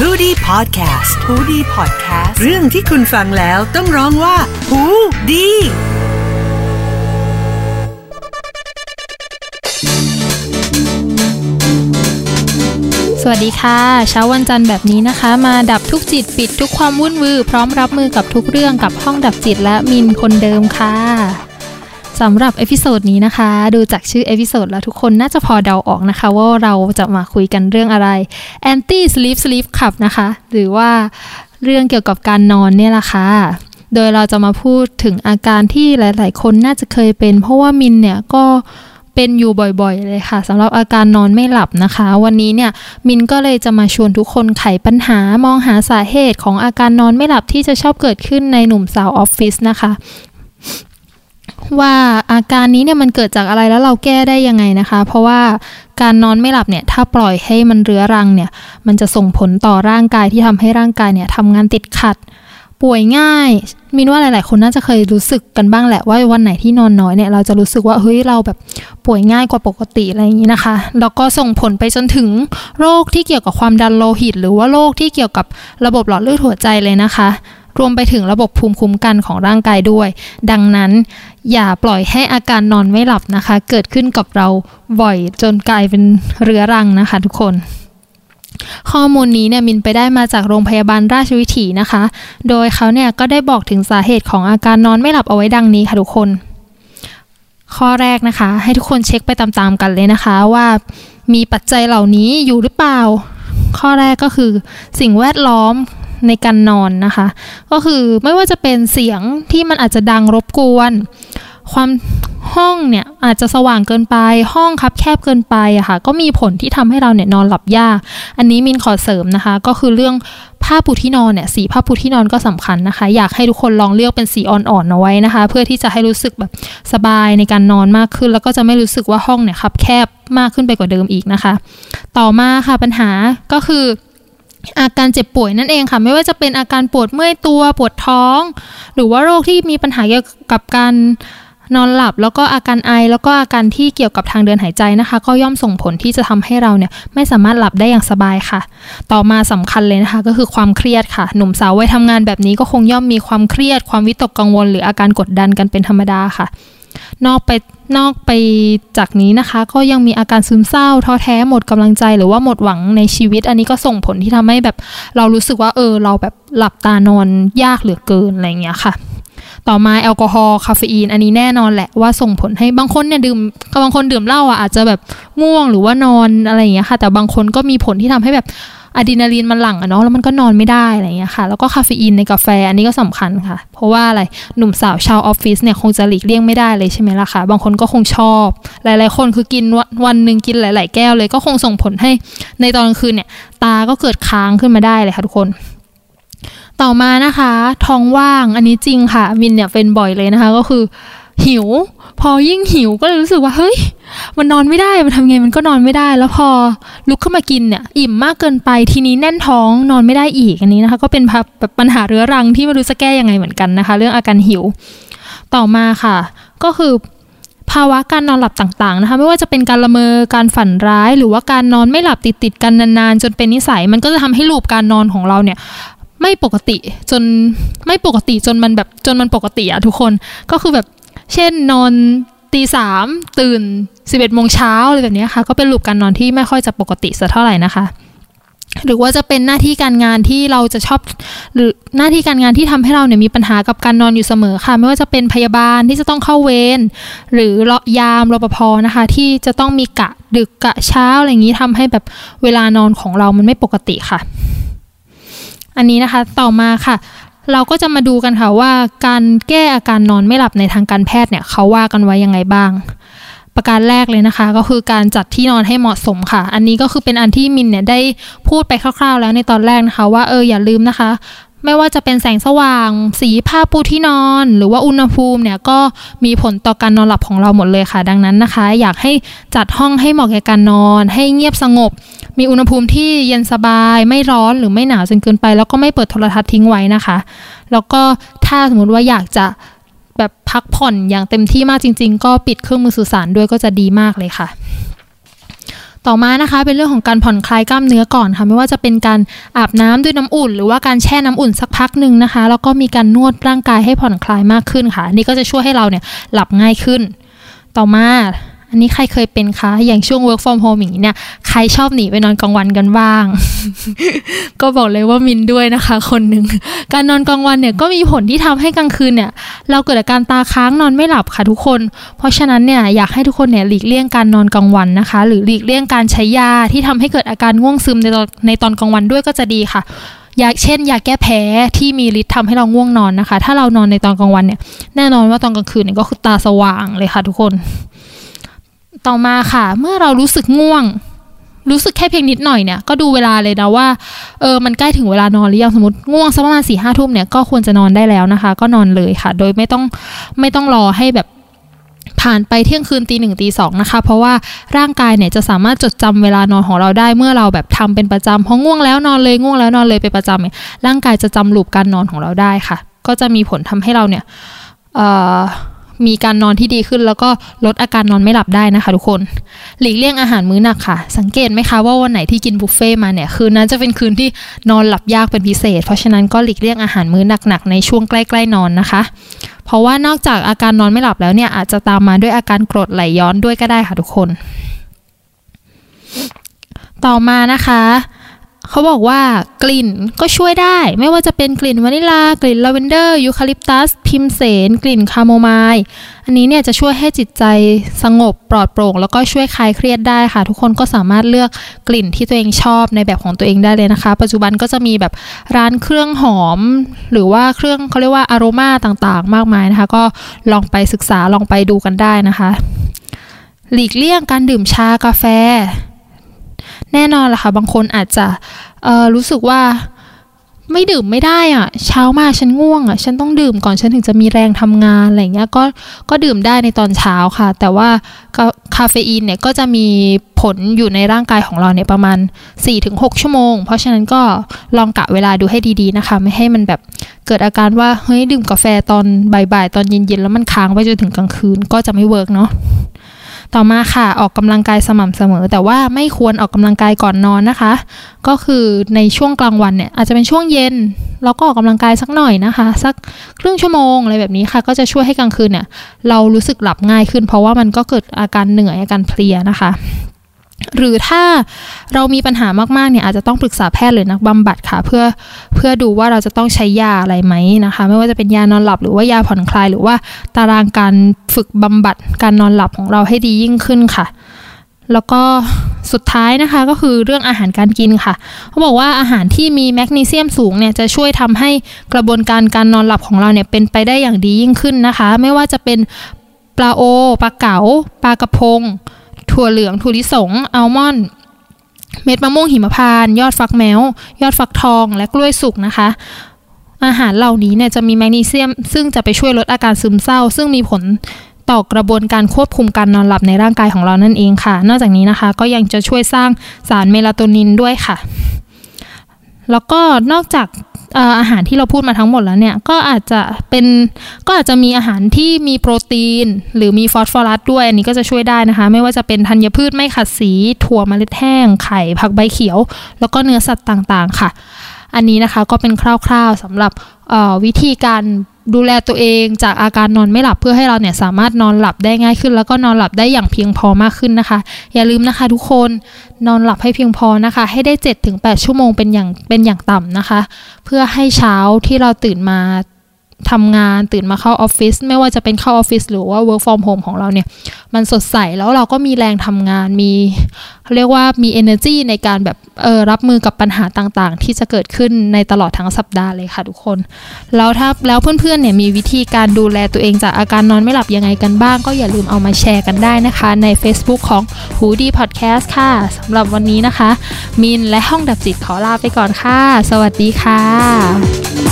h o ดี้พอดแคสต์ฮูดี้พอดแคสต์เรื่องที่คุณฟังแล้วต้องร้องว่าหูดีสวัสดีค่ะเช้าวันจันทร์แบบนี้นะคะ มาดับทุกจิตปิดทุกความวุ่นวาย พร้อมรับมือกับทุกเรื่องกับห้องดับจิตและมินคนเดิมค่ะ สำหรับ episode นี้นะคะ ดูจากชื่อ episode แล้วทุกคนน่าจะพอเดาออกนะคะ ว่าเราจะมาคุยกันเรื่องอะไร Anti Sleep Sleep Club นะคะ หรือว่าเรื่องเกี่ยวกับการนอนเนี่ยแหละค่ะโดยเราจะมาพูดถึงอาการที่หลาย ๆ คนน่าจะเคยเป็น เพราะว่ามินเนี่ยก็เป็นอยู่บ่อยๆ เลยค่ะสำหรับอาการนอนไม่หลับนะคะ วันนี้เนี่ยมินก็เลยจะมาชวนทุกคนไขปัญหามองหาสาเหตุของอาการนอนไม่หลับที่จะชอบเกิดขึ้นในหนุ่มสาวออฟฟิศนะคะ ว่าอาการนี้เนี่ยมันเกิดจากอะไรแล้วเราแก้ได้ยังไงนะคะ เพราะว่าการนอนไม่หลับเนี่ยถ้าปล่อยให้มันเรื้อรังเนี่ยมันจะส่งผลต่อร่างกายที่ทำให้ร่างกายเนี่ยทำงานติดขัด ป่วยง่าย มินว่าหลาย ๆ คนน่าจะเคยรู้สึกกันบ้างแหละว่าวันไหนที่นอนน้อยเนี่ยเราจะรู้สึกว่าเฮ้ยเราแบบป่วยง่ายกว่าปกติอะไรอย่างนี้นะคะแล้วก็ส่งผลไปจนถึงโรคที่เกี่ยวกับความดันโลหิต หรือว่าโรคที่เกี่ยวกับระบบหลอดเลือดหัวใจเลยนะคะ รวมไปถึงระบบภูมิคุ้มกันของร่างกายด้วย ดังนั้นอย่าปล่อยให้อาการนอนไม่หลับนะคะ เกิดขึ้นกับเราบ่อยจนกลายเป็นเรื้อรังนะคะทุกคนข้อมูลนี้เนี่ยมินไปได้มาจากโรงพยาบาลราชวิถีนะคะ โดยเขาเนี่ยก็ได้บอกถึงสาเหตุของอาการนอนไม่หลับเอาไว้ดังนี้ค่ะทุกคน ข้อแรกนะคะ ให้ทุกคนเช็คไปตามๆกันเลยนะคะว่ามีปัจจัยเหล่านี้อยู่หรือเปล่า ข้อแรกก็คือสิ่งแวดล้อม ในการนอนนะคะ ก็คือไม่ว่าจะเป็นเสียงที่มันอาจจะดังรบกวน ความห้องเนี่ยอาจจะสว่างเกินไป ห้องคับแคบเกินไปอะค่ะ ก็มีผลที่ทำให้เราเนี่ยนอนหลับยาก อันนี้มินขอเสริมนะคะ ก็คือเรื่องผ้าปูที่นอนเนี่ยสีผ้าปูที่นอนก็สำคัญนะคะ อยากให้ทุกคนลองเลือกเป็นสีอ่อนๆเอาไว้นะคะ เพื่อที่จะให้รู้สึกแบบสบายในการนอนมากขึ้น แล้วก็จะไม่รู้สึกว่าห้องเนี่ยคับแคบมากขึ้นไปกว่าเดิมอีกนะคะ ต่อมาค่ะปัญหาก็คือ อาการเจ็บป่วยนั่นเองค่ะ ไม่ว่าจะเป็นอาการปวดเมื่อยตัวปวดท้อง หรือว่าโรคที่มีปัญหาเกี่ยวกับการนอนหลับแล้วก็อาการไอ แล้วก็อาการที่เกี่ยวกับทางเดินหายใจนะคะ ก็ย่อมส่งผลที่จะทำให้เราเนี่ยไม่สามารถหลับได้อย่างสบายค่ะ ต่อมาสำคัญเลยนะคะ ก็คือความเครียดค่ะ หนุ่มสาววัยทำงานแบบนี้ก็คงย่อมมีความเครียด ความวิตกกังวล หรืออาการกดดันกันเป็นธรรมดาค่ะ นอกไปนอกไปจากนี้นะคะ ก็ยังมีอาการซึมเศร้าท้อแท้หมดกำลังใจหรือว่าหมดหวังในชีวิต อันนี้ก็ส่งผลที่ทำให้แบบเรารู้สึกว่าเออ เราแบบหลับตานอนยากเหลือเกินอะไรอย่างเงี้ยค่ะ ต่อมาแอลกอฮอล์คาเฟอีน อันนี้แน่นอนแหละว่าส่งผลให้บางคนเนี่ยดื่มบางคนดื่มเหล้าอะอาจจะแบบง่วงหรือว่านอนอะไรอย่างเงี้ยค่ะ แต่บางคนก็มีผลที่ทำให้แบบ อะดรีนาลีนมันหลั่งอะเนาะแล้วมันก็นอนไม่ได้อะไรเงี้ยค่ะ แล้วก็คาเฟอีนในกาแฟอันนี้ก็สำคัญค่ะ เพราะว่าอะไรหนุ่มสาวชาวออฟฟิศเนี่ยคงจะหลีกเลี่ยงไม่ได้เลยใช่ไหมล่ะคะบางคนก็คงชอบ หลาย ๆ คนคือกินวันหนึ่งกินหลาย ๆ แก้วเลยก็คงส่งผลให้ในตอนกลางคืนเนี่ย ตาก็เกิดค้างขึ้นมาได้เลยค่ะทุกคนต่อมานะคะ ท้องว่างอันนี้จริงค่ะวินเนี่ยเป็นบ่อยเลยนะคะ ก็คือหิว พอยิ่งหิวก็เลยรู้สึกว่าเฮ้ย มันนอนไม่ได้มันทำไงมันก็นอนไม่ได้ แล้วพอลุกขึ้นมากินเนี่ยอิ่มมากเกินไปทีนี้แน่นท้องนอนไม่ได้อีกอันนี้นะคะ ก็เป็นแบบปัญหาเรื้อรังที่ไม่รู้จะแก้ยังไงเหมือนกันนะคะ เรื่องอาการหิวต่อมาค่ะ ก็คือภาวะการนอนหลับต่างๆนะคะไม่ว่าจะเป็นการละเมอการฝันร้าย หรือว่าการนอนไม่หลับติดๆกันนานๆ จนเป็นนิสัย มันก็จะทำให้ลูปการนอนของเราเนี่ยไม่ปกติจนไม่ปกติจนมันแบบจนมันปกติอะทุกคนก็คือแบบ เช่นนอนตีสามตื่นสิบเอ็ดโมงเช้าอะไรแบบนี้ค่ะ ก็เป็นลูปการนอนที่ไม่ค่อยจะปกติสักเท่าไหร่นะคะหรือว่าจะเป็นหน้าที่การงานที่เราจะชอบ หรือหน้าที่การงานที่ทำให้เราเนี่ยมีปัญหากับการนอนอยู่เสมอค่ะ ไม่ว่าจะเป็นพยาบาลที่จะต้องเข้าเวรหรือรยามรปภนะคะ ที่จะต้องมีกะดึกกะเช้าอะไรอย่างนี้ทำให้แบบเวลานอนของเรามันไม่ปกติค่ะ อันนี้นะคะต่อมาค่ะ เราก็จะมาดูกันค่ะว่าการแก้อาการนอนไม่หลับในทางการแพทย์เนี่ยเขาว่ากันไว้ยังไงบ้าง ประการแรกเลยนะคะ ก็คือการจัดที่นอนให้เหมาะสมค่ะ อันนี้ก็คือเป็นอันที่มินเนี่ยได้พูดไปคร่าวๆ แล้วในตอนแรกนะคะ ว่าเอออย่าลืมนะคะ ไม่ว่าจะเป็นแสงสว่าง สีผ้าปูที่นอน หรือว่าอุณหภูมิเนี่ยก็มีผลต่อการนอนหลับของเราหมดเลยค่ะ ดังนั้นนะคะ อยากให้จัดห้องให้เหมาะแก่การนอน ให้เงียบสงบ มีอุณหภูมิที่เย็นสบาย ไม่ร้อนหรือไม่หนาวจนเกินไป แล้วก็ไม่เปิดโทรทัศน์ทิ้งไว้นะคะ แล้วก็ถ้าสมมติว่าอยากจะแบบพักผ่อนอย่างเต็มที่มากจริง ๆ ก็ปิดเครื่องมือสื่อสารด้วยก็จะดีมากเลยค่ะ ต่อมานะคะเป็นเรื่องของการผ่อนคลายกล้ามเนื้อก่อนค่ะไม่ว่าจะเป็นการอาบน้ำด้วยน้ำอุ่น หรือว่าการแช่น้ำอุ่นสักพักหนึ่งนะคะ แล้วก็มีการนวดร่างกายให้ผ่อนคลายมากขึ้นค่ะนี่ก็จะช่วยให้เราเนี่ยหลับง่ายขึ้น ต่อมา อันนี้ใครเคยเป็นคะอย่างช่วง work from home อย่างนี้เนี่ยใครชอบหนีไปนอนกลางวันกันบ้าง ก็บอกเลยว่ามินด้วยนะคะ คนหนึ่งการนอนกลางวันเนี่ยก็มีผลที่ทำให้กลางคืนเนี่ย เราเกิดอาการตาค้างนอนไม่หลับค่ะทุกคน เพราะฉะนั้นเนี่ยอยากให้ทุกคนเนี่ยหลีกเลี่ยงการนอนกลางวันนะคะ หรือหลีกเลี่ยงการใช้ยาที่ทำให้เกิดอาการง่วงซึมในตอนในตอนกลางวันด้วยก็จะดีค่ะยาเช่นยาแก้แพ้ที่มีฤทธิ์ทำให้เราง่วงนอนนะคะ ถ้าเรานอนในตอนกลางวันเนี่ย แน่นอนว่าตอนกลางคืนเนี่ยก็คือตาสว่างเลยค่ะทุกคน ต่อมาค่ะ เมื่อเรารู้สึกง่วง รู้สึกแค่เพียงนิดหน่อยเนี่ยก็ดูเวลาเลยนะว่าเออมันใกล้ถึงเวลานอนหรือยังสมมติง่วงสักประมาณสี่ห้าทุ่มเนี่ยก็ควรจะนอนได้แล้วนะคะ ก็นอนเลยค่ะ โดยไม่ต้องไม่ต้องรอให้แบบผ่านไปเที่ยงคืนตีหนึ่งตีสองนะคะ เพราะว่าร่างกายเนี่ยจะสามารถจดจำเวลานอนของเราได้เมื่อเราแบบทำเป็นประจำพอง่วงแล้วนอนเลยง่วงแล้วนอนเลยเป็นประจำเนี่ยร่างกายจะจำลูปการนอนของเราได้ค่ะ ก็จะมีผลทำให้เราเนี่ยเอ่อ มีการนอนที่ดีขึ้น แล้วก็ลดอาการนอนไม่หลับได้นะคะ ทุกคน หลีกเลี่ยงอาหารมื้อหนักค่ะ สังเกตไหมคะว่าวันไหนที่กินบุฟเฟ่มาเนี่ยคืนนั้นจะเป็นคืนที่นอนหลับยากเป็นพิเศษ เพราะฉะนั้นก็หลีกเลี่ยงอาหารมื้อหนักๆในช่วงใกล้ๆนอนนะคะ เพราะว่านอกจากอาการนอนไม่หลับแล้วเนี่ยอาจจะตามมาด้วยอาการกรดไหลย้อนด้วยก็ได้ค่ะทุกคน ต่อมานะคะ เขาบอกว่ากลิ่นก็ช่วยได้ ไม่ว่าจะเป็นกลิ่นวานิลา กลิ่นลาเวนเดอร์ยูคาลิปตัส พิมเสน กลิ่นคาโมไมล์อันนี้เนี่ยจะช่วยให้จิตใจสงบปลอดโปร่ง แล้วก็ช่วยคลายเครียดได้ค่ะ ทุกคนก็สามารถเลือกกลิ่นที่ตัวเองชอบในแบบของตัวเองได้เลยนะคะ ปัจจุบันก็จะมีแบบร้านเครื่องหอม หรือว่าเครื่องเขาเรียกว่าอารมาต่างๆ มากมายนะคะ ก็ลองไปศึกษาลองไปดูกันได้นะคะ หลีกเลี่ยงการดื่มชากาแฟ แน่นอนล่ะค่ะ บางคนอาจจะรู้สึกว่าไม่ดื่มไม่ได้อะ เช้ามาฉันง่วงอะ ฉันต้องดื่มก่อนฉันถึงจะมีแรงทำงานอะไรเงี้ยก็ก็ดื่มได้ในตอนเช้าค่ะ แต่ว่าคาเฟอีนเนี่ยก็จะมีผลอยู่ในร่างกายของเราเนี่ยประมาณ 4-6 ชั่วโมง เพราะฉะนั้นก็ลองกะเวลาดูให้ดีๆนะคะ ไม่ให้มันแบบเกิดอาการว่าเฮ้ยดื่มกาแฟตอนบ่ายๆตอนเย็นๆแล้วมันค้างไปจนถึงกลางคืนก็จะไม่ work เนาะ ต่อมาค่ะออกกำลังกายสม่ำเสมอ แต่ว่าไม่ควรออกกำลังกายก่อนนอนนะคะ ก็คือในช่วงกลางวันเนี่ยอาจจะเป็นช่วงเย็นเราก็ออกกำลังกายสักหน่อยนะคะ สักครึ่งชั่วโมงอะไรแบบนี้ค่ะ ก็จะช่วยให้กลางคืนเนี่ยเรารู้สึกหลับง่ายขึ้น เพราะว่ามันก็เกิดอาการเหนื่อยอาการเพลียนะคะ หรือถ้าเรามีปัญหามากๆเนี่ยอาจจะต้องปรึกษาแพทย์หรือนักบำบัดค่ะ เพื่อเพื่อดูว่าเราจะต้องใช้ยาอะไรไหมนะคะ ไม่ว่าจะเป็นยานอนหลับหรือว่ายาผ่อนคลายหรือว่าตารางการฝึกบำบัดการนอนหลับของเราให้ดียิ่งขึ้นค่ะ แล้วก็สุดท้ายนะคะก็คือเรื่องอาหารการกินค่ะเขาบอกว่าอาหารที่มีแมกนีเซียมสูงเนี่ยจะช่วยทำให้กระบวนการการนอนหลับของเราเนี่ยเป็นไปได้อย่างดียิ่งขึ้นนะคะ ไม่ว่าจะเป็นปลาโอปลาเก๋าปลากระพง ถั่วเหลืองถั่วลิสงอัลมอนด์เม็ดมะม่วงหิมพานต์ยอดฟักแมวยอดฟักทองและกล้วยสุกนะคะ อาหารเหล่านี้เนี่ยจะมีแมกนีเซียม ซึ่งจะไปช่วยลดอาการซึมเศร้า ซึ่งมีผลต่อกระบวนการควบคุมการนอนหลับในร่างกายของเรานั่นเองค่ะ นอกจากนี้นะคะก็ยังจะช่วยสร้างสารเมลาโทนินด้วยค่ะ แล้วก็นอกจาก อาหารที่เราพูดมาทั้งหมดแล้วเนี่ยก็อาจจะเป็นก็อาจจะมีอาหารที่มีโปรตีน หรือมีฟอสฟอรัสด้วยอันนี้ก็จะช่วยได้นะคะ ไม่ว่าจะเป็นธัญพืชไม่ขัดสี ถั่วเมล็ดแห้ง ไข่ ผักใบเขียว แล้วก็เนื้อสัตว์ต่างๆค่ะ อันนี้นะคะก็เป็นคร่าวๆสำหรับวิธีการ ดูแลตัวเองจากอาการนอนไม่หลับเพื่อให้เราเนี่ยสามารถนอนหลับได้ง่ายขึ้น แล้วก็นอนหลับได้อย่างเพียงพอมากขึ้นนะคะ อย่าลืมนะคะทุกคนนอนหลับให้เพียงพอนะคะ ให้ได้ 7-8 ชั่วโมงเป็นอย่างเป็นอย่างต่ำนะคะ เพื่อให้เช้าที่เราตื่นมา ทำงานตื่นมาเข้าออฟฟิศไม่ว่าจะเป็นเข้าออฟฟิศหรือว่า work from home ของเราเนี่ย มันสดใสแล้วเราก็มีแรงทำงานมีเรียกว่ามี energy ในการแบบเออรับมือกับปัญหาต่างๆ ที่จะเกิดขึ้นในตลอดทั้งสัปดาห์เลยค่ะทุกคน แล้วถ้าแล้วเพื่อนๆเนี่ยมีวิธีการดูแลตัวเองจากอาการนอนไม่หลับยังไงกันบ้าง ก็อย่าลืมเอามาแชร์กันได้นะคะ ใน Facebook ของหูดีพอดแคสต์ค่ะสำหรับวันนี้นะคะ มินและห้องดับจิตขอลาไปก่อนค่ะ สวัสดีค่ะ